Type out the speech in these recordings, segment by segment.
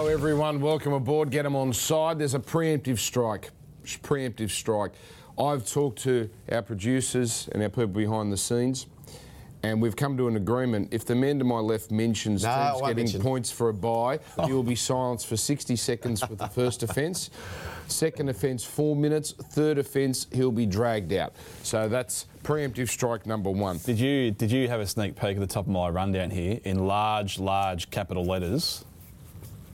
Hello, everyone. Welcome aboard. Get them on side. There's a preemptive strike. Preemptive strike. I've talked to our producers and our people behind the scenes, and we've come to an agreement. If the man to my left mentions No, I teams won't getting mention. points for a buy, he will be silenced for 60 seconds with the first offence. Second offence, four minutes. Third offence, he'll be dragged out. So that's preemptive strike number one. Did you did you have a sneak peek at the top of my rundown here in large, large capital letters?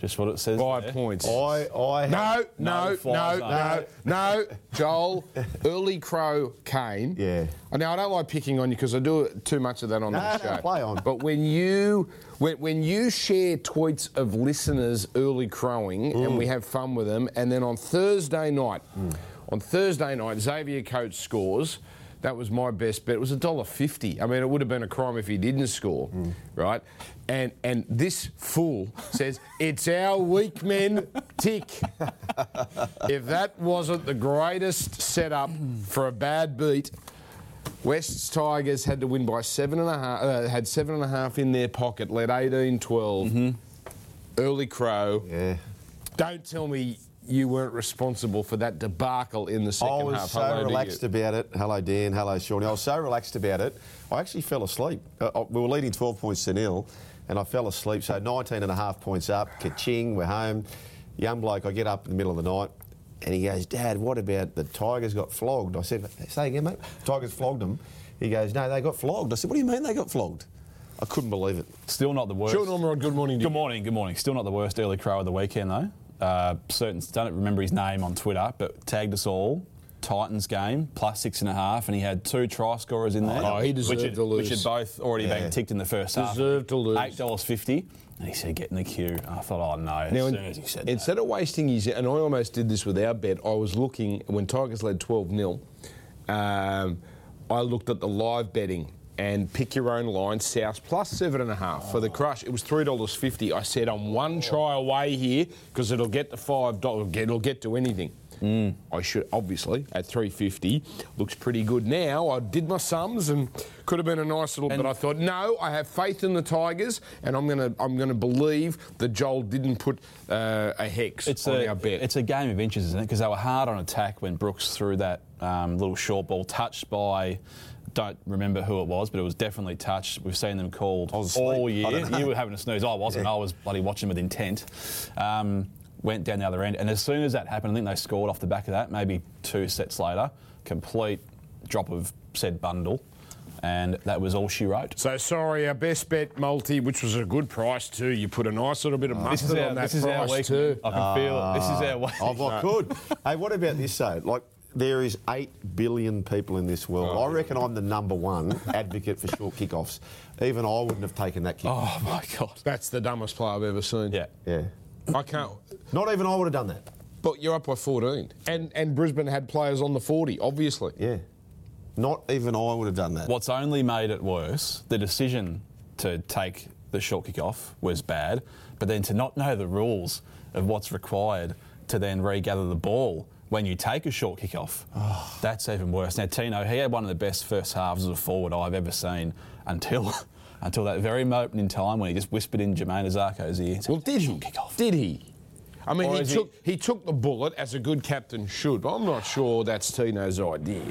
Just what it says. Five there. points. I, I No, no, No no, fly no, zone. no, Joel. Early Crow Kane. Yeah. Now I don't like picking on you because I do too much of that on No, the show. play on. But when you when, when you share tweets of listeners early crowing Mm. and we have fun with them, and then on Thursday night, on Thursday night, Xavier Coates scores. That was my best bet. It was a dollar fifty. I mean, it would have been a crime if he didn't score, Mm. right? And and this fool says it's our weak men tick. if that wasn't the greatest setup for a bad beat, West's Tigers had to win by seven and a half. Uh, had seven and a half in their pocket, led 18-12. Early crow. yeah. Don't tell me you weren't responsible for that debacle in the I second was half. so Hello to relaxed you. about it. Hello, Dan. Hello, Shawnee. I was so relaxed about it. I actually fell asleep. Uh, uh, we were leading 12 points to nil, and I fell asleep. So 19 and a half points up. Ka-ching, we're home. Young bloke, I get up in the middle of the night, and he goes, Dad, what about the Tigers got flogged? I said, Say again, mate. Tigers flogged them. He goes, No, they got flogged. I said, What do you mean they got flogged? I couldn't believe it. Still not the worst. Sean Ormerod, good morning to you. Good morning. Good morning. Still not the worst early crow of the weekend though. Uh, certain don't remember his name on Twitter, but tagged us all. Titans game plus six and a half, and he had two try scorers in there. Oh, he deserved which had, to lose. Which had both already Yeah. been ticked in the first half. Deserved to lose. Eight dollars fifty, and he said get in the queue. I thought, oh no. As Now, soon in- as he said that. instead of wasting his, and I almost did this with our bet, I was looking, when Tigers led 12 0, um, I looked at the live betting and pick your own line, South plus seven and a half for the crush. It was $3.50. I said, I'm one try away here because it'll get to $5, it'll get to anything. I should obviously at 350 looks pretty good now. I did my sums and could have been a nice little, but I thought no, I have faith in the Tigers and I'm gonna I'm gonna believe that Joel didn't put uh, a hex It's on a, our bet. it's a game of inches, isn't it? Because they were hard on attack when Brooks threw that um, little short ball touched by. Don't remember who it was, but it was definitely touched. We've seen them called I was all asleep. I year. You were having a snooze. I wasn't. I was bloody watching with intent. Um, went down the other end, and as soon as that happened, I think they scored off the back of that. Maybe two sets later, complete drop of said bundle, and that was all she wrote. so sorry, our best bet multi, which was a good price too. You put a nice little bit of This is mustard our, on that this is our price week. too. I can feel it. This is our week. Oh, I could. hey, what about this though? Like, there is eight billion people in this world. Oh, I reckon I'm the number one advocate for short kickoffs. Even I wouldn't have taken that kick. Oh my god. That's the dumbest play I've ever seen. Yeah. Yeah. I can't. Not even I would have done that. But you're up by 14, and and Brisbane had players on the 40, obviously. Yeah. Not even I would have done that. What's only made it worse, the decision to take the short kick off was bad, but then to not know the rules of what's required to then regather the ball when you take a short kick off, that's even worse. Now, Tino, he had one of the best first halves as a forward I've ever seen until until that very moment in time when he just whispered in Jermaine Azarko's ear. Well, did he? Kick off. Did he? I mean, Or he is he- took he took the bullet as a good captain should, but I'm not sure that's Tino's idea.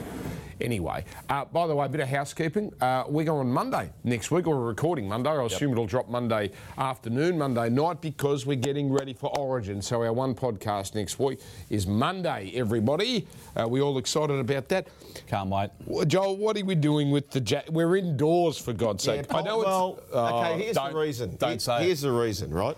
Anyway, uh, by the way, a bit of housekeeping. Uh, we go on Monday next week, or we're recording Monday. I assume it'll drop Monday afternoon, Monday night, because we're getting ready for Origin. So our one podcast next week is Monday. Everybody, uh, we all excited about that. Can't wait. Well, Joel, what are we doing with the? Ja- we're indoors for God's Yeah, sake. I know well, it's. uh, okay, here's the don't- reason. don't Here- say it. Here's the reason, right?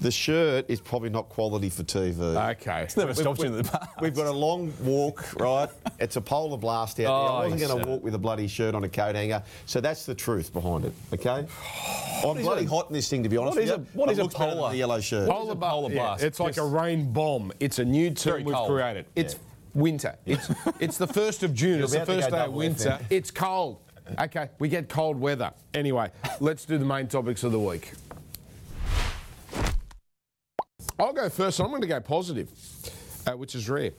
The shirt is probably not quality for TV. okay. It's never stopped you in the past. We've got a long walk, right? It's a polar blast out there. Oh, I Oh, wasn't going to walk with a bloody shirt on a coat hanger. So that's the truth behind it, okay? I'm bloody a- hot in this thing, to be honest what is with a- you. what It is a looks better than polar? the yellow shirt. Polar bu- polar yeah, blast. it's like a rain bomb. It's a new term we've cold. created. It's winter. It's it's the first of June. it's the first day of winter. FM. It's cold. Okay, we get cold weather. Anyway, let's do the main topics of the week. I'll go first. I'm going to go positive, uh, which is rare.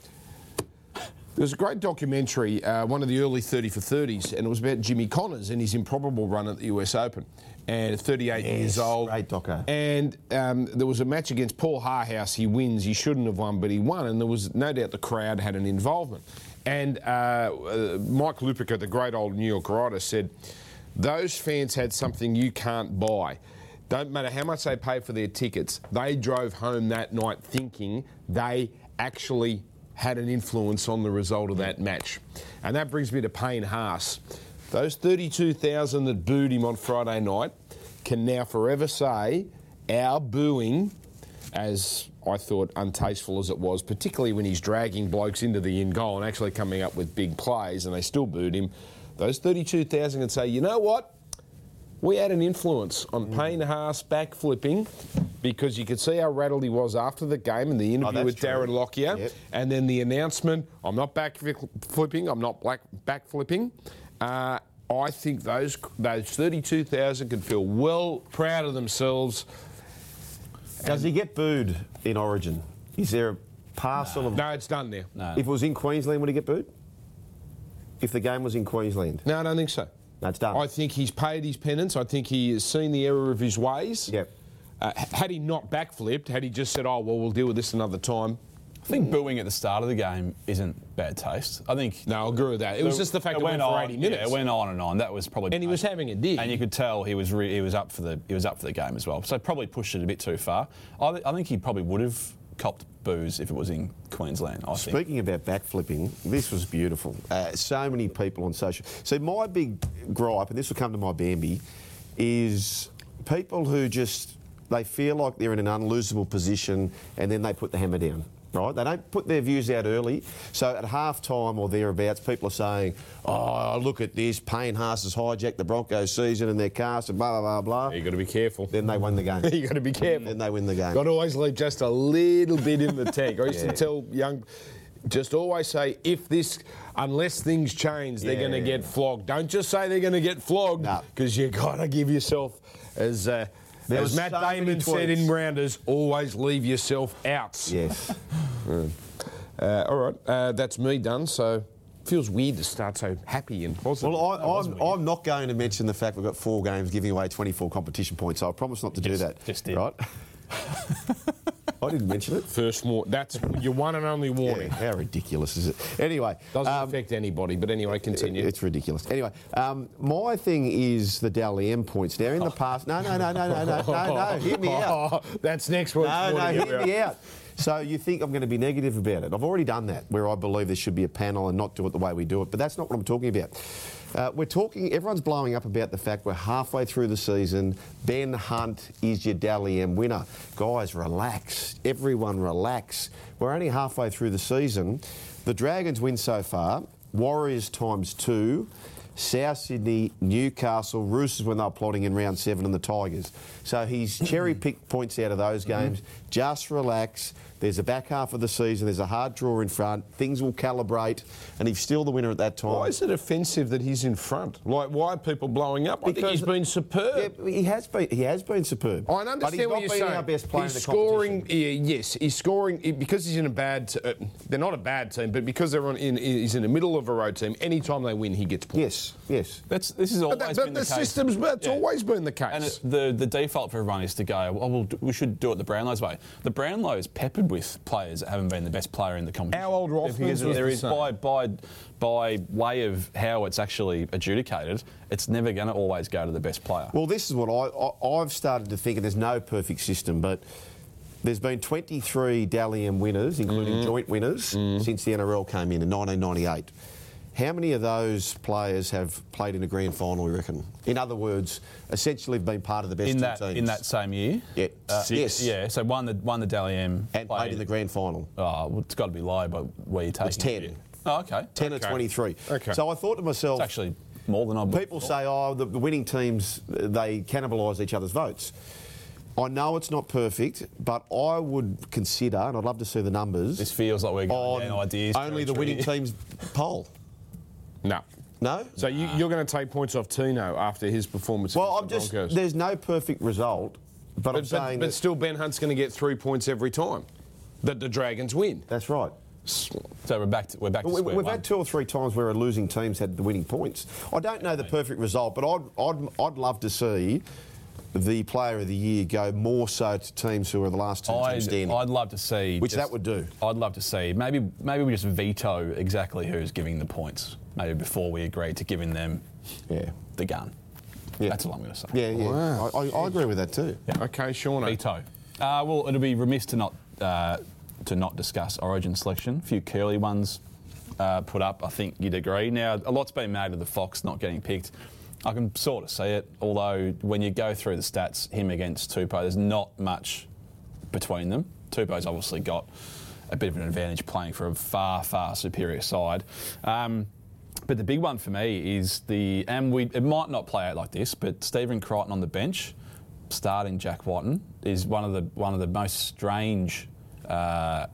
There was a great documentary, uh, one of the early 30 for 30s, and it was about Jimmy Connors and his improbable run at the US Open. And 38 years old. great doco. And um, there was a match against Paul Haarhuis. He wins. He shouldn't have won, but he won. And there was no doubt the crowd had an involvement. And uh, uh, Mike Lupica, the great old New York writer, said, Those fans had something you can't buy. Don't matter how much they pay for their tickets, they drove home that night thinking they actually had an influence on the result of that match. And that brings me to Payne Haas. Those 32,000 that booed him on Friday night can now forever say our booing, as I thought untasteful as it was, particularly when he's dragging blokes into the in goal and actually coming up with big plays and they still booed him, those 32,000 can say, you know what? We had an influence on Mm. Payne Haas backflipping because you could see how rattled he was after the game and the interview Oh, with true. Darren Lockyer. Yep. And then the announcement, I'm not backflipping, I'm not black backflipping. Uh, I think those those 32,000 can feel well proud of themselves. Does he get booed in Origin? Is there a parcel of. No, it's done there. No. If it was in Queensland, would he get booed? If the game was in Queensland? No, I don't think so. No, it's done. I think he's paid his penance. I think he has seen the error of his ways. Yep. Uh, had he not backflipped, had he just said, oh, well, we'll deal with this another time, I think booing at the start of the game isn't bad taste. I think. no, I'll agree with that. It was just the fact it it went, for on, 80 minutes. Yeah, it went on and on. That was probably. and he was having a dig. And you could tell he was re- he was up for the he was up for the game as well. So probably pushed it a bit too far. I, th- I think he probably would have copped booze if it was in Queensland. I think. Speaking about backflipping, this was beautiful. Uh, so many people on social. So my big gripe, and this will come to my Bambi, is people who just they feel like they're in an unlosable position, and then they put the hammer down. Right? They don't put their views out early. So at half time or thereabouts, people are saying, Oh, look at this. Payne Haas has hijacked the Broncos season and their cast and blah, blah, blah, blah. you got to be careful. Then they won the game. You've got to be careful. then they win the game. Got to always leave just a little bit in the tank. I used Yeah. to tell young, just always say, if this, unless things change, they're Yeah. going to get flogged. Don't just say they're going to get flogged, No. because you got to give yourself, as uh, There as was Matt so Damon said in. Rounders, always leave yourself out. Yes. Uh, all right, uh, that's me done. So feels weird to start so happy and positive. Well, I, I'm, I'm not going to mention the fact we've got four games giving away 24 competition points. So I promise not to do that. just did. Right? I didn't mention it. First warning. That's your one and only warning. Yeah, how ridiculous is it? Anyway. Doesn't um, affect anybody, but anyway, continue. It's ridiculous. Anyway, um, my thing is the Dally M points. Now, in the past. No, no, no, no, no, no, no, no. Hit me out. that's next week's No, no, hit me out. So you think I'm going to be negative about it. I've already done that, where I believe there should be a panel and not do it the way we do it, but that's not what I'm talking about. Uh, we're talking. Everyone's blowing up about the fact we're halfway through the season. Ben Hunt is your Dally M winner. Guys, relax. Everyone, relax. We're only halfway through the season. The Dragons win so far. Warriors times two. South Sydney, Newcastle, Roosters when they were plotting in round seven, and the Tigers. So he's cherry picked points out of those games. Just relax. There's a back half of the season. There's a hard draw in front. Things will calibrate, and he's still the winner at that time. Why is it offensive that he's in front? Like, why are people blowing up? I think he's been superb. Yeah, he has been. He has been superb. I but understand he's what not you're been saying. our best player he's in the scoring. competition. Yeah, yes, he's scoring because he's in a bad. T- uh, they're not a bad team, but because they're on, in, he's in the middle of a road team. Anytime they win, he gets points. Yes, yes. That's this is always But, that, but been the, the, case. system's. But it's Yeah. always been the case. And it, the the default for everyone is to go, oh, well, we should do it the Brownlow's way. The Brownlow's peppered with players that haven't been the best player in the competition. Our old Rothmans Because was there the is same. by by by way of how it's actually adjudicated, it's never going to always go to the best player. Well, this is what I, I, I've started to think, and there's no perfect system, but there's been 23 Dally M winners, including Mm-hmm. joint winners, since the NRL came in in 1998. How many of those players have played in a grand final, we reckon? In other words, essentially have been part of the best in two that teams. in that same year, Yeah. Uh, Yes. yeah. So won the won the Dally M and played in the grand final. Oh, well, it's got to be low, but where you taking It's 10. it? Oh, okay. 10 or 23. Okay. So I thought to myself, It's actually more than I. People say, oh, the, the winning teams, they cannibalise each other's votes. I know it's not perfect, but I would consider, and I'd love to see the numbers, This feels like we're going on down ideas. only the winning team's poll. No. No? So you, you're going to take points off Tino after his performance well, I'm just, Broncos. there's no perfect result, but, I'm But, saying but, but still, Ben Hunt's going to get three points every time that the Dragons win. that's right. So we're back. To, we're back. To we, we've one. had two or three times where a losing teams had the winning points. I don't know the perfect result, but I'd, I'd, I'd love to see the player of the year go more so to teams who are the last two teams I'd, standing. I'd love to see Which just- that would do. I'd love to see maybe maybe we just veto exactly who's giving the points. Maybe before we agree to giving them yeah. the gun. Yeah. That's all I'm going to say. Yeah, yeah. Wow. I, I, I agree with that too. Okay, Sean. Veto. Uh, well, it'll be remiss to not uh, to not discuss Origin selection. A few curly ones uh, put up. I think you'd agree. Now, a lot's been made of the Fox not getting picked. I can sort of see it. Although when you go through the stats, him against Tupou, there's not much between them. Tupou's obviously got a bit of an advantage playing for a far, far superior side. Um, but the big one for me is the, and we, it might not play out like this, but Stephen Crichton on the bench, starting Jack Wighton, is one of the one of the most strange uh,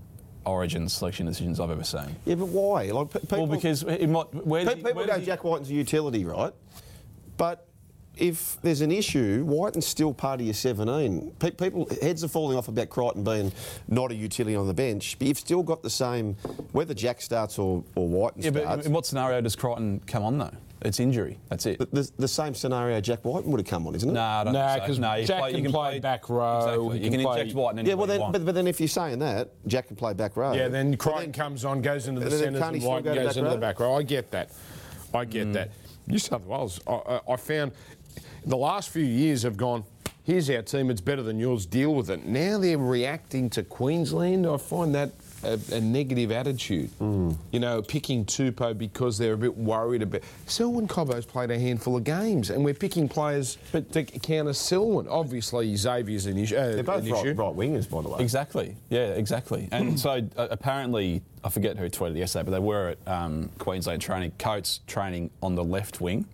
Origin selection decisions I've ever seen. Yeah, but why? Like people, Well, because it might, where pe- does he- people where go does he- Jack Wighton's a utility, right? But if there's an issue, Wighton's still part of your 17. Pe- people heads are falling off about Crichton being not a utility on the bench, but you've still got the same whether Jack starts or, or Wighton Yeah, but in what scenario does Crichton come on though? It's injury. That's it. the, the, the same scenario Jack Wighton would have come on, isn't it? No, I don't Nah, think so. 'cause no, you Jack play, you can play back row, Exactly. he You can can play- inject White and Yeah, well then, but, but then if you're saying that, Jack can play back row. Yeah, then But Crichton comes on, goes into the then centres, and still White go to goes back into the back row. I get that. I get Mm. that. New South Wales, I, I, I found the last few years have gone. Here's our team. It's better than yours. Deal with it. Now they're reacting to Queensland. I find that a, a negative attitude. Mm. You know, picking Tupou because they're a bit worried about. Selwyn Cobbo's played a handful of games, and we're picking players but to counter Selwyn. Obviously, Xavier's an issue. Uh, They're both an right, issue. right wingers, by the way. Exactly. Yeah, exactly. And so uh, apparently, I forget who tweeted yesterday, but they were at um, Queensland training, Coates training on the left wing,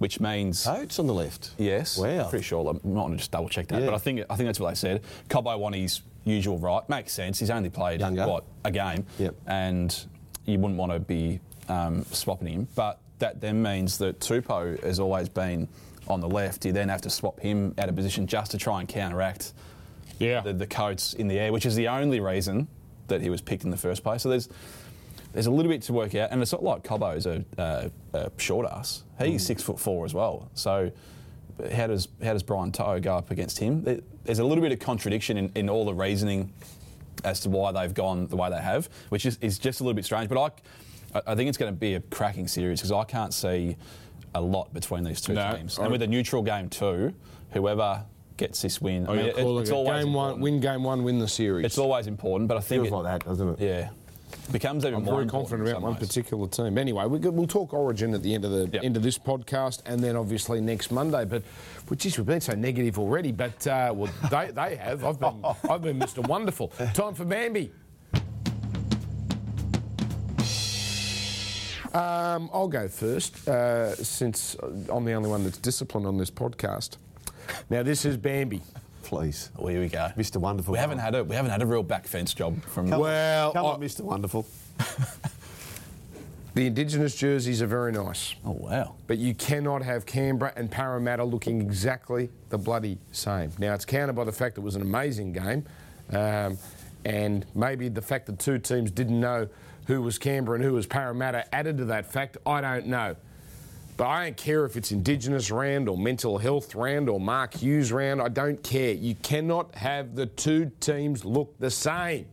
which means. Coates on the left. Yes. Wow. Pretty sure. I'm not going to just double check that, Yeah. but I think I think that's what they said. Cobbo won his usual right. Makes sense. He's only played Younger. what a game, Yep. and you wouldn't want to be um, swapping him. But that then means that Tupou has always been on the left. You then have to swap him out of position just to try and counteract Yeah. the, the Coates in the air, which is the only reason that he was picked in the first place. So there's there's a little bit to work out, and it's not like Cobbo's a, a, a short ass. He's mm. six foot four as well. So how does how does Brian To'o go up against him? There's a little bit of contradiction in, in all the reasoning as to why they've gone the way they have, which is, is just a little bit strange. But I, I- think it's going to be a cracking series because I can't see a lot between these two No, teams. I- And with a neutral game too, whoever gets this win, Oh, I mean, it- it's it always game one, important. win game one, win the series. It's always important, but I think Feels it, like that, doesn't it? yeah, becomes even I'm more very confident about one ways. particular team. Anyway, we, we'll talk Origin at the end of the Yep. end of this podcast, and then obviously next Monday. But, well, geez, we've been so negative already. But uh, well, they, they have. I've been I've been Mr. Wonderful. Time for Bambi. Um, I'll go first, uh, since I'm the only one that's disciplined on this podcast. Now, this is Bambi. Please. Oh, here we go, Mr. Wonderful. We haven't had a we haven't had a real back fence job from. Come Well, on, come I- on, Mr. Wonderful. The Indigenous jerseys are very nice. Oh wow! But you cannot have Canberra and Parramatta looking exactly the bloody same. Now, it's countered by the fact it was an amazing game, um, and maybe the fact that two teams didn't know who was Canberra and who was Parramatta added to that fact. I don't know. But I don't care if it's Indigenous Rand or mental health Rand or Mark Hughes Rand. I don't care. You cannot have the two teams look the same.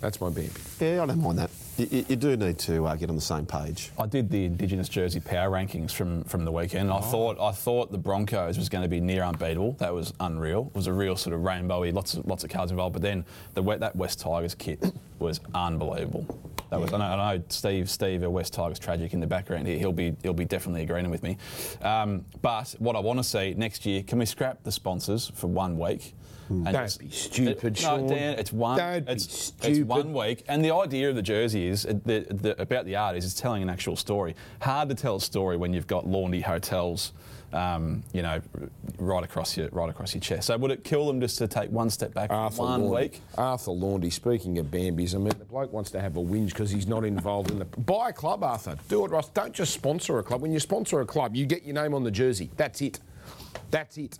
That's my baby. Yeah, I don't mind that. You, you- do need to uh, get on the same page. I did the Indigenous jersey power rankings from, from the weekend. Oh. I thought I thought the Broncos was going to be near unbeatable. That was unreal. It was a real sort of rainbowy, lots of lots of cards involved. But then the that West Tigers kit was unbelievable. That was I know, I know Steve Steve, a West Tigers tragic in the background here. He'll be he'll be definitely agreeing with me. Um, but what I want to see next year, can we scrap the sponsors for one week? And Don't it's- be stupid, it- Sean. No, Dan, it's one. Don't be it's, stupid. It's one week, and the idea of the jersey is the, the, about the art is it's telling an actual story. Hard to tell a story when you've got Laundy hotels, um, you know, right across your right across your chest. So would it kill them just to take one step back for Arthur one Laundy. week? Arthur Laundy, speaking of Bambies, I mean, the bloke wants to have a whinge because he's not involved in the. Buy a club, Arthur. Do it, Ross. Don't just sponsor a club. When you sponsor a club, you get your name on the jersey. That's it. That's it.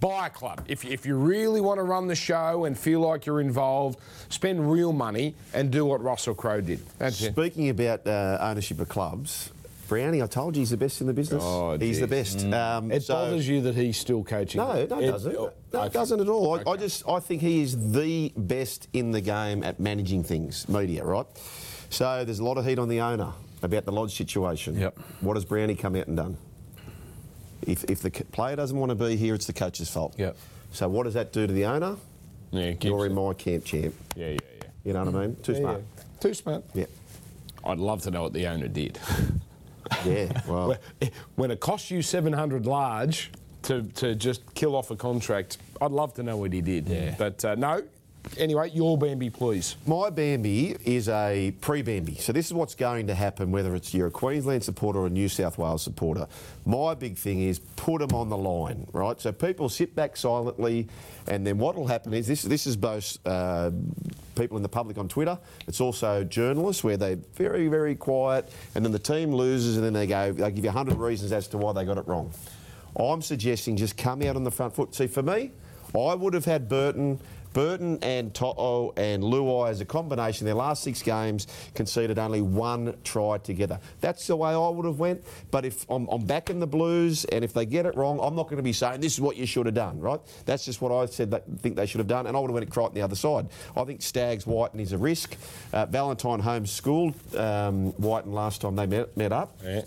Buy a club. If, if you really want to run the show and feel like you're involved, spend real money and do what Russell Crowe did. That's it. Speaking about uh, ownership of clubs, Brownie, I told you he's the best in the business. Oh, he's the best. Um, It so- bothers you that he's still coaching. No, no, it doesn't. oh, No, okay. it doesn't at all. I, I just I think he is the best in the game at managing things, media, right? So there's a lot of heat on the owner about the lodge situation. Yep. What has Brownie come out and done? If, if the player doesn't want to be here, it's the coach's fault. Yep. So what does that do to the owner? Yeah, You're it. in my camp, champ. yeah, yeah, yeah. You know what I mean? Too Yeah, smart. yeah. Too smart. Yeah. I'd love to know what the owner did. Yeah. Well. when it costs you 700 large to, to just kill off a contract, I'd love to know what he did. Yeah. But uh, no. Anyway, your Bambi, please. My Bambi is a pre-Bambi. So this is what's going to happen whether it's you're a Queensland supporter or a New South Wales supporter. My big thing is put them on the line, right? So people sit back silently and then what will happen is this, this is both uh, people in the public on Twitter, it's also journalists where they're very, very quiet and then the team loses and then they go, they give you 100 reasons as to why they got it wrong. I'm suggesting just come out on the front foot. See, for me, I would have had Burton, Burton and To'o and Luai as a combination. Their last six games conceded only one try together. That's the way I would have went. But if I'm, I'm backing the Blues, and if they get it wrong, I'm not going to be saying this is what you should have done. Right? That's just what I said. That think they should have done, and I would have went right on the other side. I think Stags Wighton is a risk. Uh, Valentine Holmes schooled um, Wighton last time they met, met up. Yeah.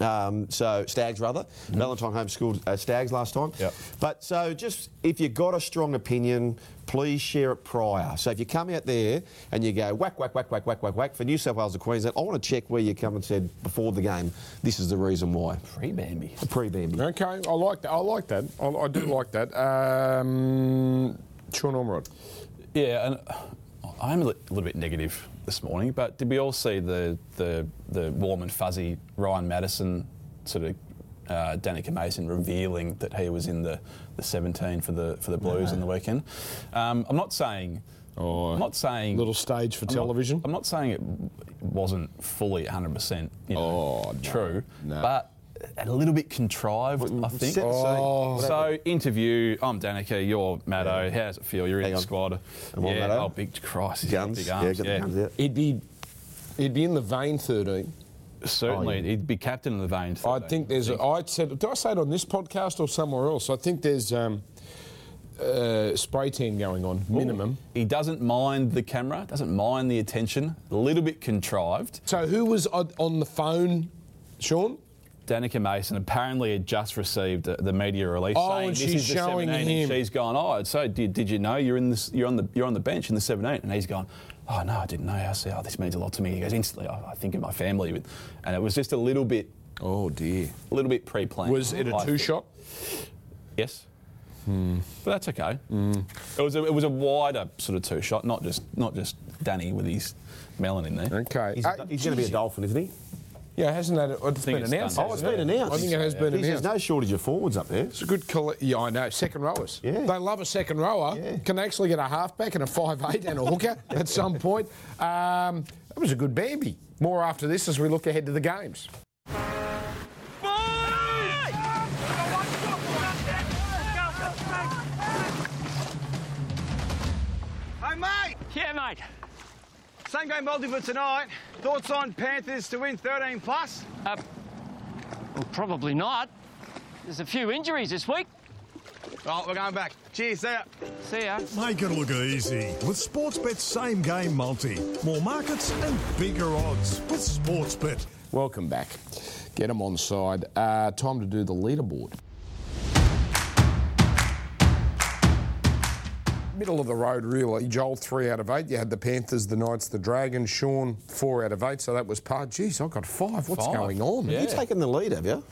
Um, so Stags rather. Valentine Holmes schooled uh, Stags last time. Yep. But so just if you've got a strong opinion, please share it prior. So if you come out there and you go whack whack whack whack whack whack whack for New South Wales or Queensland, I want to check where you come and said before the game, this is the reason why. Pre Bambi. Pre Bambi. Okay, I like that. I like that. I, I do like that. Um, Sean Ormerod. Yeah, and I'm a little bit negative this morning, but did we all see the the, the warm and fuzzy Ryan Matterson sort of uh, Danika Mason revealing that he was in the, the 17 for the for the Blues in the weekend? Um, I'm not saying. Oh, I'm not saying Little stage for I'm not- television. I'm not saying it wasn't fully 100% you know, Oh, no, true, no. but a little bit contrived, I think. set the scene. Oh. So interview. I'm Danika. You're Matto. How does it feel? You're in Hang the on. squad. Am I yeah. Matto? Oh, big Christ. he's got Guns. Big yeah, arms. get the guns out. He'd be, he'd be in the vain 13. Certainly, Oh, yeah. he'd be captain of the vain. I 13, think there's. A, I said. Did I say it on this podcast or somewhere else? I think there's um, uh, spray tan going on minimum. He doesn't mind the camera. Doesn't mind the attention. A little bit contrived. So who was on, on the phone, Sean? Danika Mason apparently had just received the, the media release Oh, saying and this she's is the 17, him. And she's gone. Oh, so did, did you know you're in this? You're on the you're on the bench in the 17. And he's gone. Oh no, I didn't know. I said, oh, this means a lot to me. He goes instantly. I, I think of my family, and it was just a little bit, Oh dear. a little bit pre-planned. Was it a two shot? Yes. Hmm. But that's okay. It was a, it was a wider sort of two shot, not just not just Danny with his melon in there. Okay. He's, Uh, he's going to be a dolphin, isn't he? Yeah, hasn't that? It's think been it's announced. done. Oh, it's hasn't been it? announced. I think it has been Geez, announced. There's no shortage of forwards up there. It's a good coll- Yeah, I know. Second rowers. Yeah. They love a second rower. Yeah. Can actually get a halfback and a five eight and a hooker at some point. Um, that was a good Bambi. More after this as we look ahead to the games. Hey, mate! Yeah, mate. Same game multi for tonight. Thoughts on Panthers to win 13 plus? Uh, well, probably not. There's a few injuries this week. Right, we're going back. Cheers, see ya. See ya. Make it look easy with Sportsbet's same game multi. More markets and bigger odds with Sportsbet. Welcome back. Get them on side. Uh, time to do the leaderboard. Middle of the road, really. Joel, three out of eight. You had the Panthers, the Knights, the Dragons. Sean, four out of eight. So that was part. Jeez, I got five. What's Five. going on? Yeah. You've taken the lead, have you?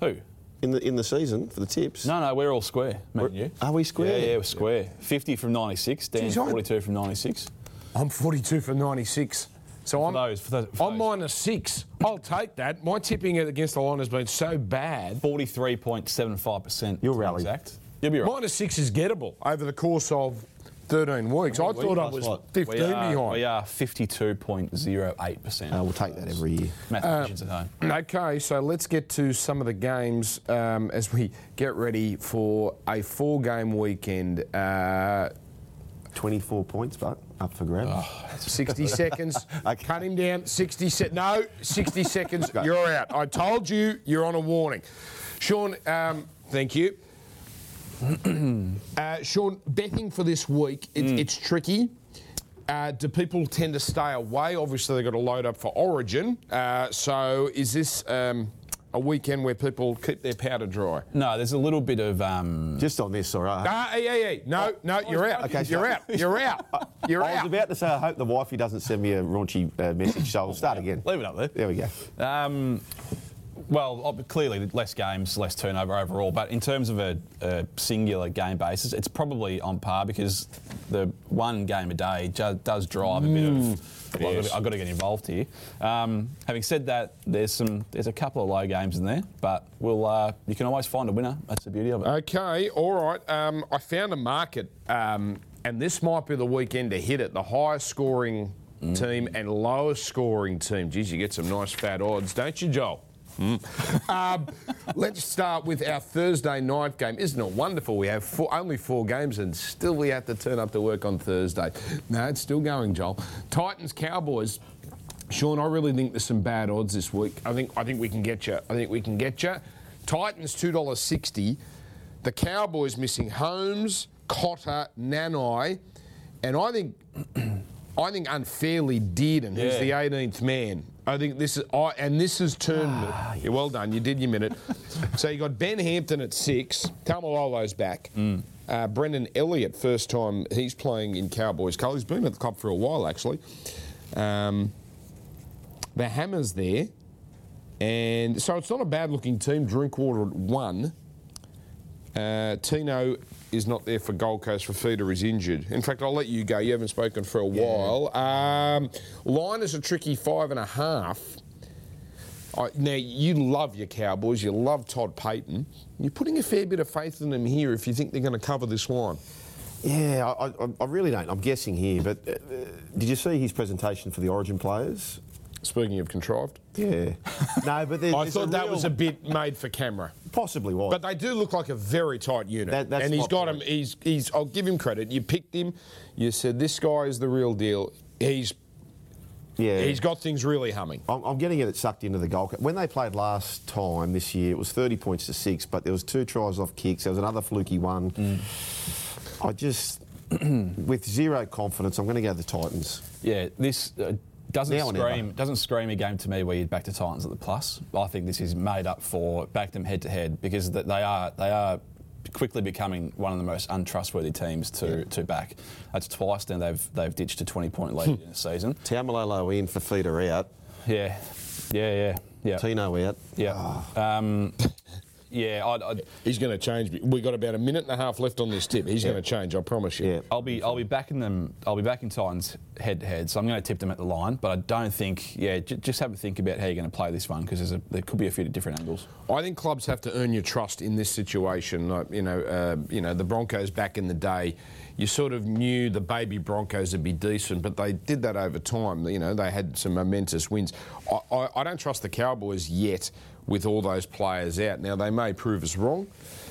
Who? In the in the season for the tips? No, no, we're all square. Me and you. Are we square? Yeah, yeah, we're square. 50 from 96. Dan Jeez, I- 42 from 96. I'm 42 for 96. So I'm, those- for those- for I'm those. minus six. I'll take that. My tipping against the line has been so bad. 43.75%. You'll to be rally. Exact. You'll be right. Minus six is gettable over the course of 13 weeks. I thought I was 15 We are, behind. we are 52.08%. Uh, we'll take that every year. Mathematicians at home. Okay, so let's get to some of the games um, as we get ready for a four-game weekend. Uh, 24 points, but up for grabs. 60 seconds. Okay. Cut him down. 60 se- No, 60 seconds. You're out. I told you. You're on a warning. Sean, um, thank you. Uh, Sean, betting for this week, it, Mm. it's tricky. Uh, do people tend to stay away? Obviously, they've got to load up for Origin. Uh, so, is this um, a weekend where people keep their powder dry? No, there's a little bit of. Um, Just on this, all right. Ah, hey, hey, hey. No, no, you're out. Okay, you're out. You're out. You're I was about to say, I hope the wifey doesn't send me a raunchy uh, message, so I'll start again. leave it up there. There we go. Um, well, clearly less games, less turnover overall. But in terms of a, a singular game basis, it's probably on par because the one game a day ju- does drive a bit of. Well, Yes. I've got to get involved here. Um, having said that, there's some there's a couple of low games in there, but we'll uh, you can always find a winner. That's the beauty of it. Okay, all right. Um, I found a market, um, and this might be the weekend to hit it. The highest scoring team and lowest scoring team. Geez, you get some nice fat odds, don't you, Joel? Mm. um, let's start with our Thursday night game. Isn't it wonderful? We have four, only four games and still we have to turn up to work on Thursday. No, it's still going, Joel. Titans Cowboys. Sean, I really think there's some bad odds this week. I think I think we can get you. I think we can get you. Titans two dollars sixty. The Cowboys missing Holmes, Cotter, Nanai, and I think I think unfairly Dearden, who's the 18th man. I think this is I and this has turned. yeah, well done, you did your minute. so you got Ben Hampton at six. Taumalolo's back. Uh, Brendan Elliott, first time he's playing in Cowboys colours. He's been at the club for a while actually. Um, the Hammers there. And so it's not a bad looking team. Drinkwater at one. Uh, Tino is not there for Gold Coast. Fifita is injured. In fact, I'll let you go. You haven't spoken for a while. Um, line is a tricky five and a half. I, now, you love your Cowboys. You love Todd Payten. You're putting a fair bit of faith in them here if you think they're going to cover this line. Yeah, I, I, I really don't. I'm guessing here, but uh, uh, did you see his presentation for the Origin players? Speaking of contrived, Yeah. no, but there, I there's thought that real- was a bit made for camera. possibly was. But they do look like a very tight unit. That- that's and he's got him. He's, he's. I'll give him credit. You picked him. You said this guy is the real deal. He's. yeah, He's got things really humming. I'm, I'm getting it sucked into the goal. When they played last time this year, it was 30 points to six, but there was two tries off kicks. There was another fluky one. Mm. I just, with zero confidence, I'm going to go the Titans. Yeah, this uh, doesn't Now scream doesn't scream a game to me where you'd back to Titans at the plus. I think this is made up for back them head to head because they are they are quickly becoming one of the most untrustworthy teams to, to back. That's twice now they've they've ditched a 20 point lead in the season. Taumalolo in, for Fifita out, Yeah, yeah, yeah, yeah, Tino out. yeah. Um, yeah, I'd, I'd, He's going to change. We've got about a minute and a half left on this tip. He's going to change. I promise you. Yeah. I'll be I'll be backing them. I'll be backing Titans head to head. So I'm going to tip them at the line, but I don't think. Yeah, j- just have a think about how you're going to play this one because there could be a few different angles. I think clubs have to earn your trust in this situation. Like, you know, uh, you know, the Broncos back in the day, you sort of knew the baby Broncos would be decent, but they did that over time. You know, they had some momentous wins. I, I, I don't trust the Cowboys yet with all those players out. Now they may prove us wrong.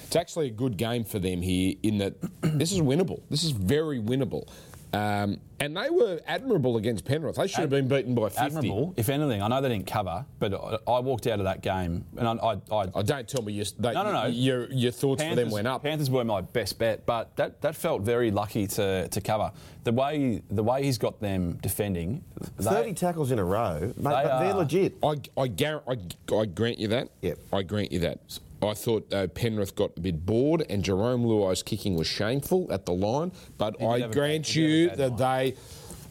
It's actually a good game for them here in that this is winnable. This is very winnable. Um, and they were admirable against Penrith. They should have been beaten by 50. Admirable, if anything. I know they didn't cover, but I, I walked out of that game and I. I, I Oh, don't tell me your, they, No, no, no. your, your thoughts for them went up. Panthers were my best bet, but that, that felt very lucky to, to cover. The way the way he's got them defending, they- 30 tackles in a row, mate, but they're are- legit. I, I, gar- I, I grant you that. Yep. I grant you that. I thought uh, Penrith got a bit bored and Jarome Luai's kicking was shameful at the line, but I grant bad- you have a bad that they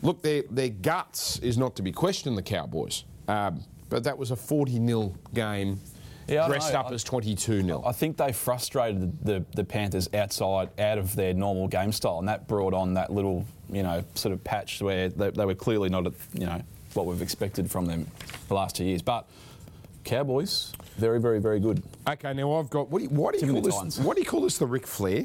look their their guts is not to be questioned. The Cowboys, um, but that was a forty 0 game, Yeah, dressed up I- as twenty two 0 I think they frustrated the, the Panthers outside, out of their normal game style, and that brought on that little, you know, sort of patch where they, they were clearly not, you know, what we've expected from them the last two years. But Cowboys, very, very, very good. Okay, now I've got what do you, why do you call this? What do you call this? The Ric Flair?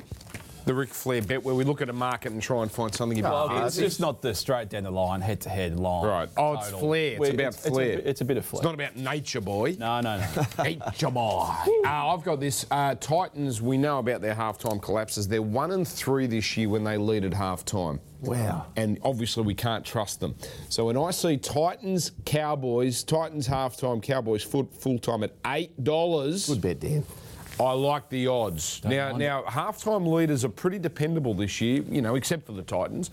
The Ric Flair bet where we look at a market and try and find something a bit Well, it's just not the straight down the line, head to head line. Right. Oh, it's flair. It's about it's, flair. a, bit- it's a bit of flair. It's not about nature, boy. no, no, no. Nature boy. Uh, I've got this. Uh, Titans, we know about their halftime collapses. They're one and three this year when they lead at halftime. Wow. And obviously, we can't trust them. So when I see Titans, Cowboys, Titans halftime, Cowboys full time at $8. Good bet, Dan. I like the odds. now, mind now halftime leaders are pretty dependable this year, you know, except for the Titans.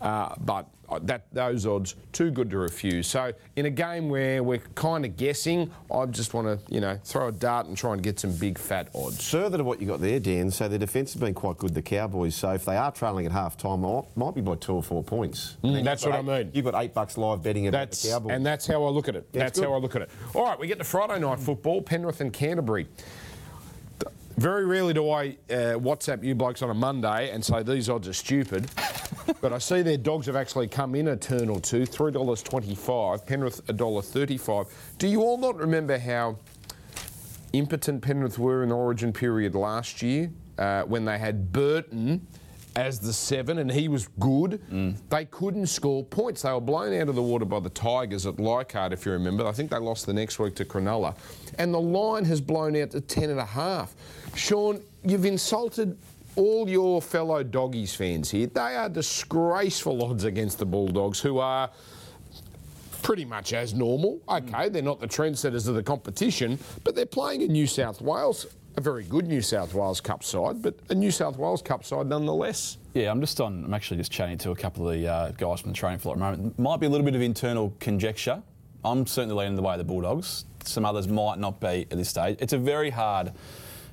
Uh, but uh, that those odds too good to refuse. So in a game where we're kind of guessing, I just want to you know throw a dart and try and get some big fat odds. Further to what you got there, Dan, so their defence has been quite good, the Cowboys. So if they are trailing at half time, it might be by two or four points. Mm, that's you've got what I mean. You've got eight bucks live betting about That's the Cowboys. and that's how I look at it. Yeah, that's how I look at it. All right, we get to Friday night football, Penrith and Canterbury. Very rarely do I uh, WhatsApp you blokes on a Monday and say these odds are stupid, but I see their dogs have actually come in a turn or two. Three dollars twenty-five. Penrith a dollar thirty-five. Do you all not remember how impotent Penrith were in Origin period last year uh, when they had Burton as the seven and he was good. Mm. They couldn't score points. They were blown out of the water by the Tigers at Leichhardt, if you remember. I think they lost the next week to Cronulla. And the line has blown out to ten and a half. Sean, you've insulted all your fellow doggies fans here. They are disgraceful odds against the Bulldogs, who are pretty much as normal. Mm. Okay, they're not the trendsetters of the competition, but they're playing in New South Wales, a very good New South Wales Cup side, but a New South Wales Cup side nonetheless. Yeah, I'm just on. I'm actually just chatting to a couple of the uh, guys from the training floor at the moment. Might be a little bit of internal conjecture. I'm certainly leaning the way of the Bulldogs. Some others might not be at this stage. It's a very hard.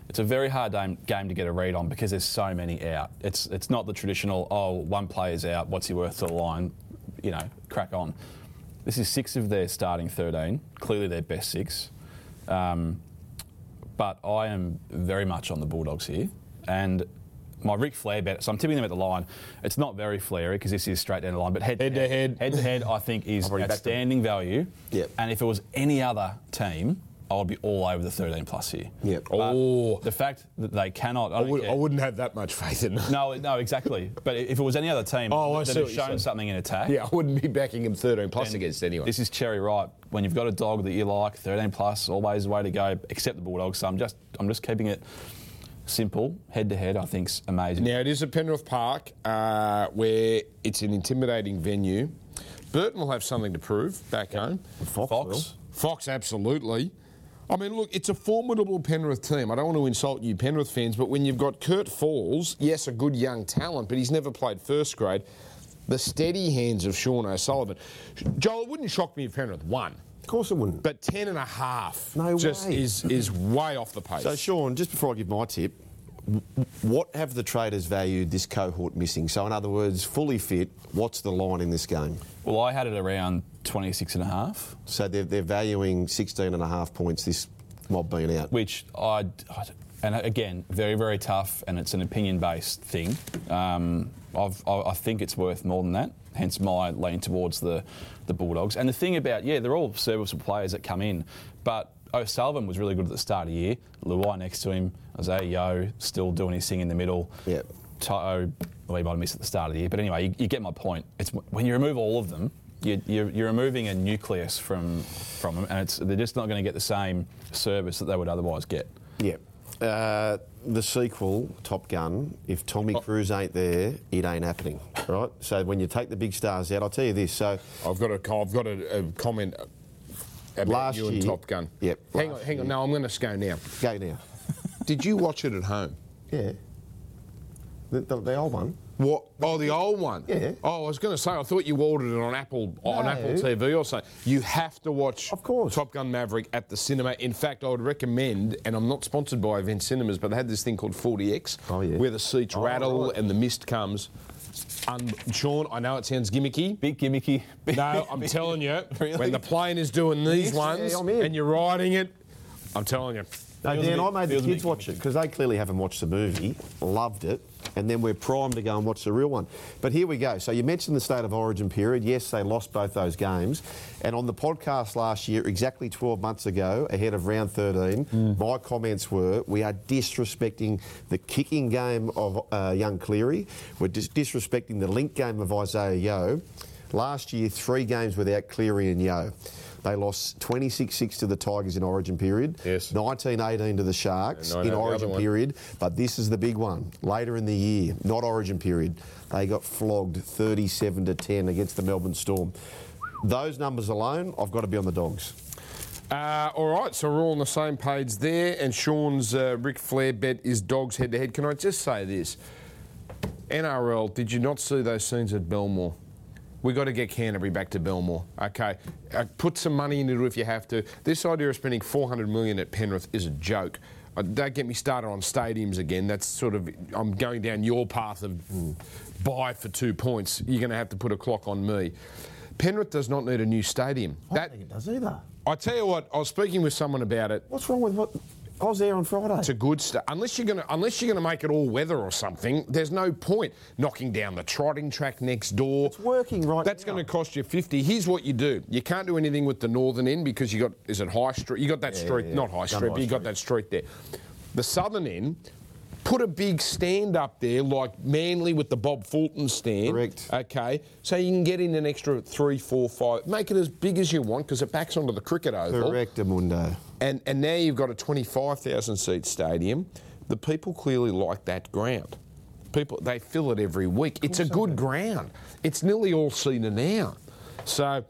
It's a very hard game, to get a read on because there's so many out. It's it's not the traditional. Oh, one player's out. What's he worth to the line? You know, crack on. This is six of their starting 13. Clearly their best six. Um, but I am very much on the Bulldogs here. And my Ric Flair bet, so I'm tipping them at the line. It's not very flary because this is straight down the line, but head, Head to head. head to head, I think is I've already backed them. outstanding value. Yep. And if it was any other team, I would be all over the 13 plus here. Yep. But Oh. the fact that they cannot, I, I, would, I wouldn't have that much faith in them. No, no, exactly. But if it was any other team Oh, I that see had shown something in attack, Yeah, I wouldn't be backing him 13 plus against anyone. This is cherry ripe. When you've got a dog that you like, 13 plus, always the way to go. Except the Bulldogs, so I'm just I'm just keeping it simple, head to head. I think's amazing. Now, it is at Penrith Park, uh, where it's an intimidating venue. Burton will have something to prove back home. Fox, Fox. will. Fox, absolutely. I mean, look, it's a formidable Penrith team. I don't want to insult you, Penrith fans, but when you've got Kurt Falls, yes, a good young talent, but he's never played first grade. The steady hands of Sean O'Sullivan. Joel, it wouldn't shock me if Penrith won, Of course it wouldn't. but 10 and a half No just way. is is way off the pace. So, Sean, just before I give my tip, what have the traders valued this cohort missing? So, in other words, fully fit, what's the line in this game? Well, I had it around 26 and a half, So, they're, they're valuing 16 and a half points this mob being out. which I, and again, very, very tough, and it's an opinion based thing. Um, I've, I, I think it's worth more than that, hence my lean towards the, the Bulldogs. And the thing about, yeah, they're all serviceable players that come in, but O'Sullivan was really good at the start of the year. Luai next to him, Isaah Yeo still doing his thing in the middle. Yep. To'o, well, he might have missed at the start of the year, but anyway, you, you get my point. It's when you remove all of them, you, you're, you're removing a nucleus from from them, and it's, they're just not going to get the same service that they would otherwise get. Yeah. Uh, the sequel, Top Gun, if Tommy Cruise ain't there, it ain't happening, right? So when you take the big stars out, I'll tell you this. So I've got a, I've got a, a comment about Last you and year- Top Gun. Yep, Hang on, last hang on. year. No, I'm going to go now. go now. Did you watch it at home? Yeah. The, the, the old one. What? Oh, the old one. Yeah. Oh, I was going to say. I thought you ordered it on Apple on Apple TV or something. You have to watch. Of course. Top Gun Maverick at the cinema. In fact, I would recommend, and I'm not sponsored by Event Cinemas, but they had this thing called 40X, Oh, yeah. where the seats Oh, rattle right. and the mist comes. Un- Sean, I know it sounds gimmicky. Big gimmicky. No, I'm telling you, Really? when the plane is doing these Yes, ones I'm and you're riding it, I'm telling you. No, Dan, bit- I made the kids watch it because they clearly haven't watched the movie, loved it, and then we're primed to go and watch the real one. But here we go. So you mentioned the state of origin period. Yes, they lost both those games. And on the podcast last year, exactly 12 months ago, ahead of round 13, my comments were we are disrespecting the kicking game of uh, young Cleary, we're dis- disrespecting the link game of Isaah Yeo. Last year, three games without Cleary and Yo. They lost 26-6 to the Tigers in Origin period. Yes. 19-18 to the Sharks in Origin period. But this is the big one. Later in the year, not Origin period, they got flogged 37 to 10 against the Melbourne Storm. Those numbers alone, I've got to be on the dogs. Uh, all right, so we're all on the same page there, and Sean's uh, Ric Flair bet is dogs head to head. Can I just say this? NRL, did you not see those scenes at Belmore? We got to get Canterbury back to Belmore. Okay, uh, put some money into it if you have to. This idea of spending 400 million at Penrith is a joke. Uh, don't get me started on stadiums again. That's sort of I'm going down your path of buy for two points. You're going to have to put a clock on me. Penrith does not need a new stadium. I don't That think it does either. I tell you what, I was speaking with someone about it. What's wrong with what? I was there on Friday. It's a good start. Unless you're going to, unless you're going to make it all weather or something, there's no point knocking down the trotting track next door. It's working right That's now. going to cost you 50. Here's what you do. You can't do anything with the northern end because you got, is it High Street? You got that street, yeah. not High Street, High but you got that street there. The southern end, put a big stand up there like Manly with the Bob Fulton stand. Correct. Okay, so you can get in an extra three, four, five. Make it as big as you want because it backs onto the cricket oval. Correct, Amundo. And, and now you've got a 25,000 seat stadium. The people clearly like that ground. People, they fill it every week. It's a good ground. It's nearly all season now. So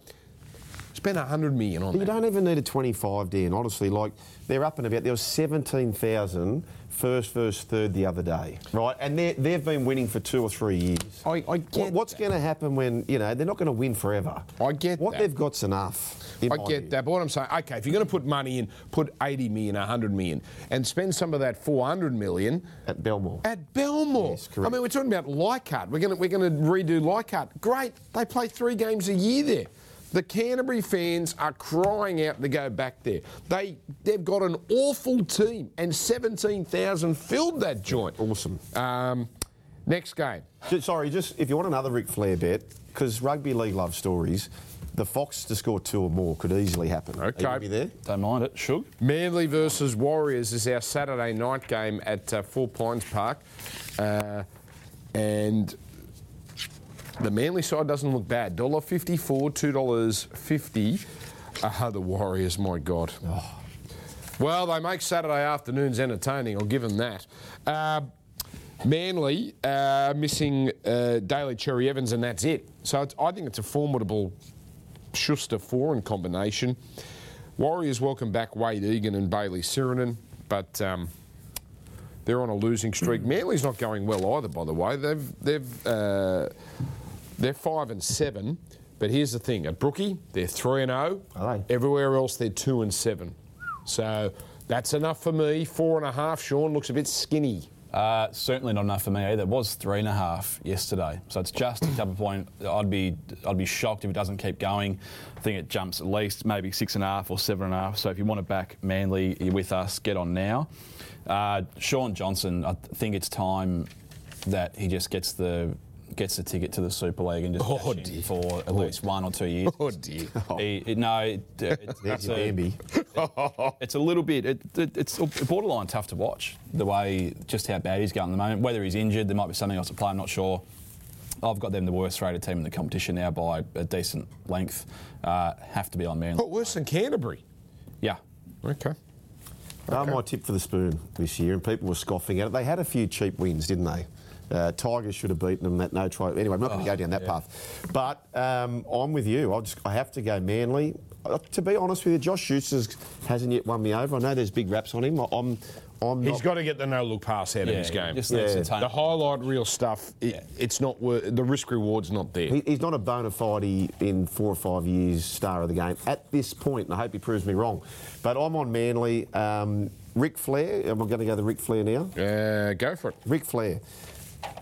spend 100 million on You that. don't even need a 25, Dan, honestly. Like, they're up and about. There was 17,000 first, first, third the other day, right? And they're- they've been winning for two or three years. I- I get What- What's going to happen when, you know, they're not going to win forever. I get What that. they've got's enough. I get view. that, but what I'm saying, okay, if you're going to put money in, put 80 million, 100 million, and spend some of that 400 million At Belmore. at Belmore. Yes, correct. I mean, we're talking about Leichhardt. We're going to we're going to redo Leichhardt. Great, they play three games a year there. The Canterbury fans are crying out to go back there. They they've got an awful team, and 17,000 filled that joint. Awesome. Um, next game. Ju- Sorry, just if you want another Ric Flair bet, because rugby league love stories, the Fox to score two or more could easily happen. Are you Okay. gonna be there? Don't mind it. Shug. Manly versus Warriors is our Saturday night game at uh, Four Pines Park. Uh, and the Manly side doesn't look bad. $1.54, $2.50. Ah, the Warriors, my God. Well, they make Saturday afternoons entertaining, I'll give them that. Uh, Manly uh, missing uh, Daly Cherry Evans, and that's it. So it's, I think it's a formidable Schuster Foran combination. Warriors welcome back Wayde Egan and Bayley Sironen, but um, they're on a losing streak. Manly's not going well either, by the way. They've they've uh, they're five and seven, but here's the thing: at Brookie, they're three and zero. Are they? Everywhere else, they're two and seven. So that's enough for me. Four and a half. Sean looks a bit skinny. Uh, certainly not enough for me either. It was three and a half yesterday, so it's just a couple point. I'd be I'd be shocked if it doesn't keep going. I think it jumps at least maybe six and a half or seven and a half. So if you want to back Manly, you're with us. Get on now. Uh, Shaun Johnson, I th- think it's time that he just gets the gets a ticket to the Super League and just Oh, dear. for at least one or two years. Oh dear. He, it- no, it, it, it's, a, Bambi. it's a little bit. It, it, it's borderline tough to watch the way just how bad he's going at the moment. Whether he's injured, there might be something else to play. I'm not sure. I've got them the worst rated team in the competition now by a decent length. Uh, have to be on Manly. What worse than Canterbury? Yeah. Okay. Uh, my tip for the spoon this year, and people were scoffing at it. They had a few cheap wins, didn't they? Uh, Tigers should have beaten them. That no try. Anyway, I'm not going to go down that path. But um, I'm with you. I just I have to go Manly. Uh, to be honest with you, Josh Schuster hasn't yet won me over. I know there's big raps on him. I- I'm I'm He's not, got to get the no look pass out of Yeah, his game. just needs to Yeah. the highlight reel stuff, it, Yeah. it's not worth the risk reward's not there. He, he's not a bona fide in four or five years star of the game at this point, and I hope he proves me wrong. But I'm on Manly. Um, Ric Flair. Am I going to go the Ric Flair now? Uh, go for it. Ric Flair.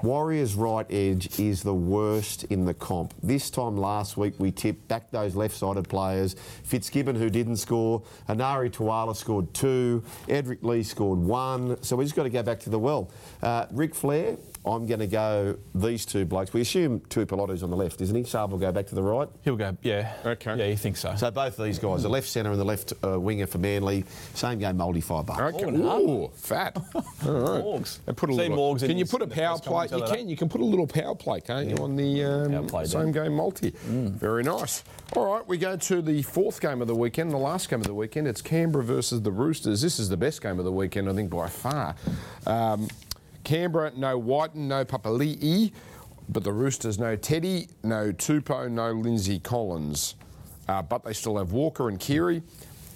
Warriors right edge is the worst in the comp. This time last week we tipped back those left-sided players. Fitzgibbon who didn't score, Enari Tuala scored two, Edrick Lee scored one. So we just got to go back to the well. Uh, Ric Flair, I'm going to go these two blokes. We assume Tuipulotu's on the left, isn't he? Saab will go back to the right. He'll go, yeah. Okay. Yeah, you think so. So both of these guys, the left centre and the left uh, winger for Manly, same game, multi five bucks. Okay. and half. Ooh, fat. All right. Morgs. And put a See little, Morgs can you put a power press play? You can. You can put a little power play, can't you, on the um, play, same Dan. game multi? Very nice. All right, we go to the fourth game of the weekend, the last game of the weekend. It's Canberra versus the Roosters. This is the best game of the weekend, I think, by far. Um, Canberra, no Wighton, no Papali'i, but the Roosters, no Teddy, no Tupou, no Lindsay Collins. Uh, but they still have Walker and Keary.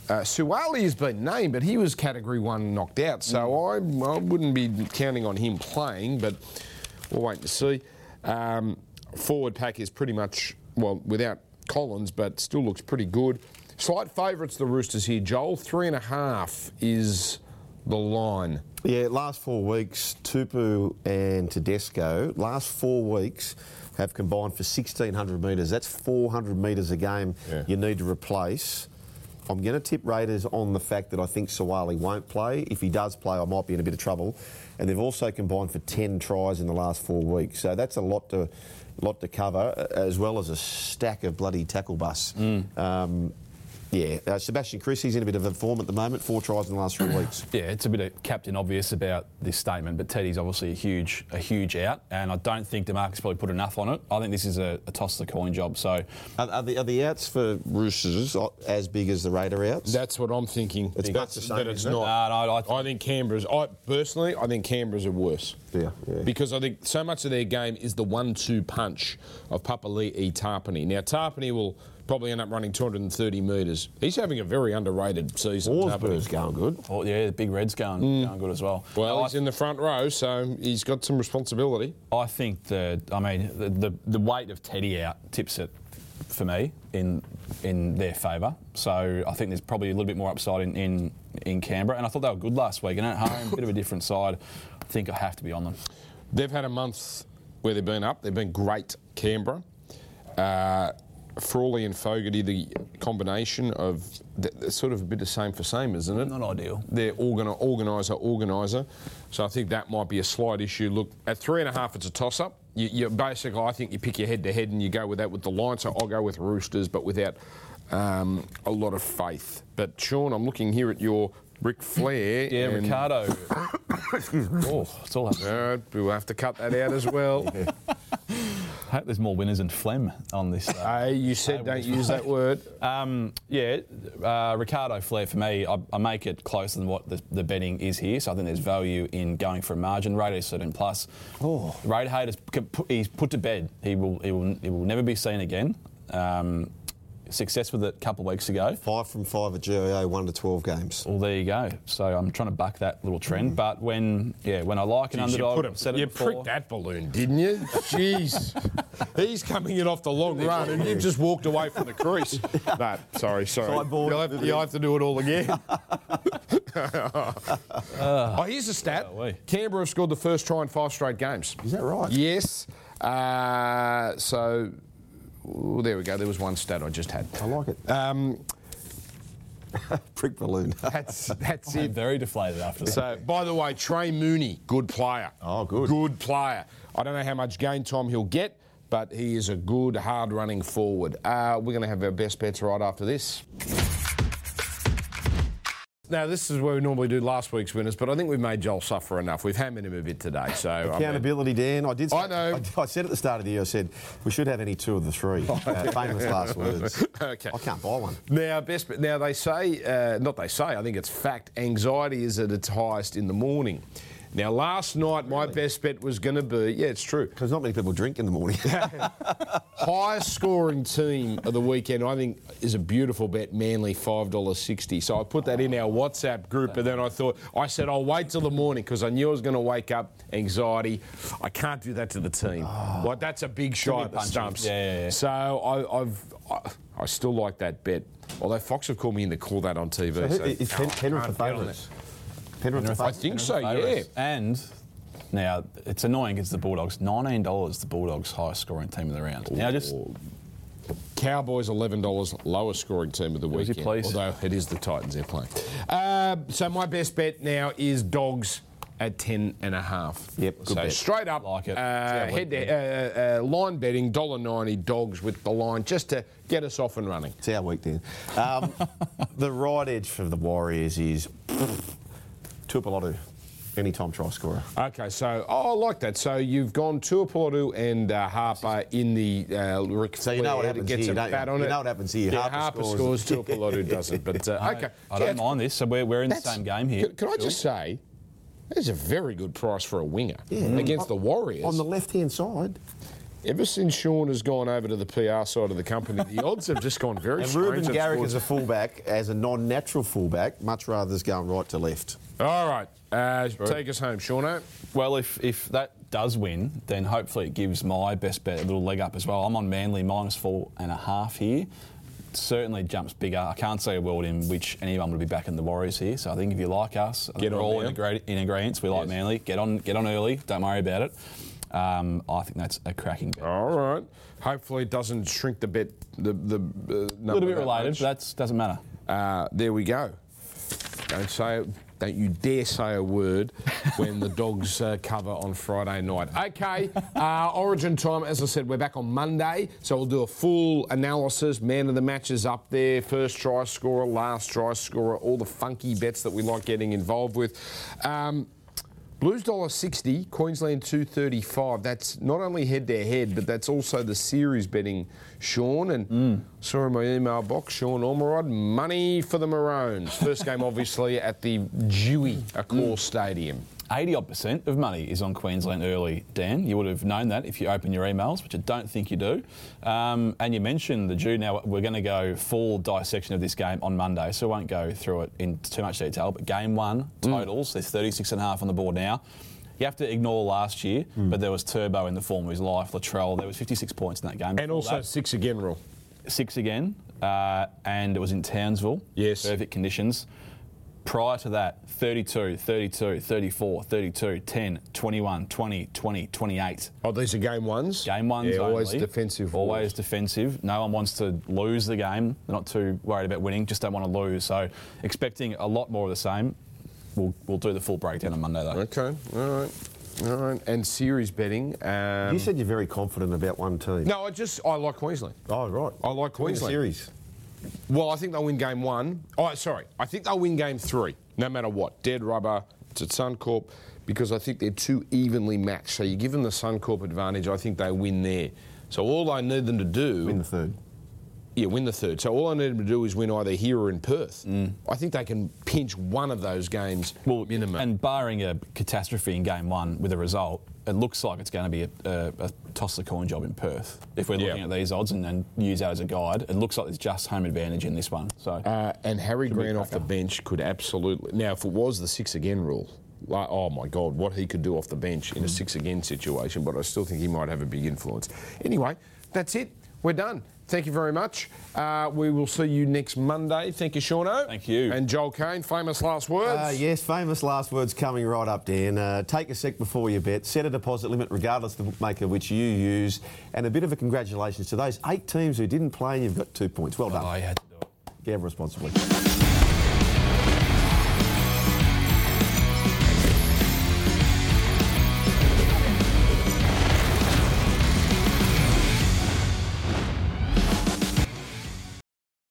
Uh, Suaalii has been named, but he was Category 1 knocked out, so I, I wouldn't be counting on him playing, but we'll wait to see. Um, forward pack is pretty much, well, without Collins, but still looks pretty good. Slight favourites, the Roosters here. Joel, three and a half is the line. Yeah, last four weeks, Tupou and Tedesco, last four weeks have combined for 1,600 metres. That's 400 metres a game Yeah. you need to replace. I'm going to tip Raiders on the fact that I think Suaalii won't play. If he does play, I might be in a bit of trouble. And they've also combined for 10 tries in the last four weeks. So that's a lot to, lot to cover, as well as a stack of bloody tackle bus. Um, yeah, uh, Sebastian Kris, he's in a bit of a form at the moment, four tries in the last three weeks. Yeah, it's a bit of captain obvious about this statement, but Teddy's obviously a huge, a huge out, and I don't think Demarcus probably put enough on it. I think this is a, a toss of the coin job. So Are, are, the, are the outs for Roosters as big as the Raider outs? That's what I'm thinking. It's but, the same, but it's isn't it? No, no, I th- I think Canberra's. I personally, I think Canberra's are worse. Yeah, yeah. Because I think so much of their game is the one-two punch of Papali'i Tapine. Now Tapine will probably end up running 230 metres. He's having a very underrated season. Horsburgh's going good. oh, yeah, the big Reds going, going good as well. Well, No, he's I, in the front row, so he's got some responsibility. I think the, I mean, the, the, the weight of Teddy out tips it for me in in their favour. So I think there's probably a little bit more upside in, in, in Canberra, and I thought they were good last week. And at home, a bit of a different side. I think I have to be on them. They've had a month where they've been up. They've been great, Canberra. Uh, Frawley and Fogarty, the combination of sort of a bit the same for same, isn't it? Not ideal. They're organ- organiser, organiser. So I think that might be a slight issue. Look, at three and a half, it's a toss up. You, you basically, I think you pick your head to head and you go with that with the line. So I'll go with Roosters, but without um, a lot of faith. But Sean, I'm looking here at your Ric Flair. Yeah, and- Ricardo. oh, it's all happening. Uh, we'll have to cut that out as well. I hope there's more winners than Flem on this. Uh, Hey, you said don't use that word. Um, yeah, uh, Ricardo Flair for me, I, I make it closer than what the, the betting is here, so I think there's value in going for a margin. Is 13 plus. Oh. Raider haters, he's put to bed. He will, he will, he will never be seen again. Um, success with it a couple of weeks ago. Five from five at GIO, one to 12 games. Well, there you go. So I'm trying to buck that little trend. But when, yeah, when I like an Jeez, you put I've said a, you pricked that balloon, didn't you? Jeez. He's coming in off the long run and you've just walked away from the crease. No, sorry, sorry. Sideboard. You'll have, you'll have to do it all again. oh, here's a stat. we? Canberra have scored the first try in five straight games. Is that right? Yes. Uh, so, ooh, there we go. There was one stat I just had. I like it. Um, Prick balloon. that's that's I'm it. very deflated after that. So, by the way, Trey Mooney, good player. Oh, good. Good player. I don't know how much game time he'll get, but he is a good, hard running forward. Uh, we're going to have our best bets right after this. Now, this is where we normally do last week's winners, but I think we've made Joel suffer enough. We've hammered him a bit today. So, I mean- Accountability, Dan. I did. Say, I know. I, I said at the start of the year, I said we should have any two of the three. Uh, famous last words. Okay. I can't buy one. Now, best. Now they say, uh, not they say. I think it's fact. Anxiety is at its highest in the morning. Now, last night my best bet was going to be. Yeah, it's true. Because not many people drink in the morning. Highest scoring team of the weekend, I think, is a beautiful bet. Manly five dollars sixty. So I put that in our WhatsApp group, and then I thought I said I'll wait till the morning because I knew I was going to wake up anxiety. I can't do that to the team. Ah. Like that's a big shot at the stumps. Yeah, yeah, yeah. So I, I've I, I still like that bet. Although Fox have called me in to call that on TV. So is Pen- Penrith the bet on? Penrith the I think so. Yeah. And Now, it's annoying because the Bulldogs, $19, the Bulldogs' highest scoring team of the round. Now, just Cowboys eleven dollars, lowest scoring team of the Was he weekend. pleased? Although it is the Titans they're playing. Uh, so my best bet now is dogs at ten and a half. Yep, good so bet. straight up, Like it. Uh, head to, uh, uh, line betting dollar ninety dogs with the line just to get us off and running. It's our week then. Um, the right edge for the Warriors is Tuipulotu, anytime try scorer. Okay, so oh, I like that. So you've gone Tuipulotu and uh, Harper in the uh, Ric So you know what happens gets here, a don't you? on You it. know what happens here. Yeah, Harper Harper, scores. scores, Tuipulotu doesn't. But uh, okay, I don't Yeah, mind this. So we're, we're in the That's- same game here. Can, can I just say, that's a very good price for a winger Yeah. against the Warriors. On the left hand side. Ever since Sean has gone over to the PR side of the company, the odds have just gone very And strange. Reuben Garrick sports. as a fullback, as a non natural fullback, much rather is going right to left. All right, uh, take us home, Sean. Well, if, if that does win, then hopefully it gives my best bet a little leg up as well. I'm on Manly minus four and a half here. Certainly jumps bigger. I can't see a world in which anyone would be backing the Warriors here. So I think if you like us, I think Get we're on all now. in, agree- in agreement. We like Yes. Manly. Get on, get on early. Don't worry about it. Um, I think that's a cracking bet. All right. Hopefully, it doesn't shrink the bet. The the uh, a little bit that related, but that doesn't matter. Uh, there we go. Don't say, don't you dare say a word when the dogs uh, cover on Friday night. Okay, uh, Origin time. As I said, we're back on Monday, so we'll do a full analysis. Man of the match is up there. First try scorer, last try scorer, all the funky bets that we like getting involved with. Um, Blues dollar sixty, Queensland two thirty five. That's not only head to head, but that's also the series betting. Sean and mm. saw in my email box, Sean Ormerod, money for the Maroons. First game, obviously, at the Dewey Accor mm. Stadium. 80 odd percent of money is on Queensland early, Dan. You would have known that if you open your emails, which I don't think you do. Um, and you mentioned the Jew. Now, we're going to go full dissection of this game on Monday, so I won't go through it in too much detail. But game one, totals, there's 36 and a half on the board now. You have to ignore last year, but there was Turbo in the form of his life, Latrell. There was 56 points in that game. And also that, six again rule. six again, uh, and it was in Townsville. Yes. Perfect conditions. Prior to that, 32, 32, 34, 32, 10, 21, 20, 20, 28. Oh, these are game ones? Game ones Yeah, always only. defensive. Always rules. defensive. No one wants to lose the game. They're not too worried about winning, just don't want to lose. So expecting a lot more of the same. We'll, we'll do the full breakdown on Monday, though. Okay, all right. All right. And series betting. Um, you said you're very confident about one team. no, I just, I like Queensland. Oh, right. I like Queensland. series. Well, I think they'll win game one. Oh, sorry. I think they'll win game three, no matter what. Dead rubber, at Suncorp, because I think they're too evenly matched. So you give them the Suncorp advantage, I think they win there. So all I need them to do. Win the third. Yeah, win the third. So all I need them to do is win either here or in Perth. I think they can pinch one of those games well, minimum. And barring a catastrophe in game one with a result, it looks like it's going to be a, a, a toss the coin job in Perth. If we're looking Yeah. at these odds and, and use that as a guide, it looks like there's just home advantage in this one. So Uh, and Harry Grant off the bench could absolutely. Now, if it was the six again rule, like, oh my God, what he could do off the bench in a six again situation, but I still think he might have a big influence. Anyway, that's it. We're done. Thank you very much. Uh, we will see you next Monday. Thank you, Shauno. Thank you. And Joel Caine, famous last words. Uh, yes, famous last words coming right up, Dan. Uh, take a sec before you bet. Set a deposit limit regardless of the bookmaker which you use. And a bit of a congratulations to those eight teams who didn't play and you've got two points. Well done. I had to do it. Gamble responsibly.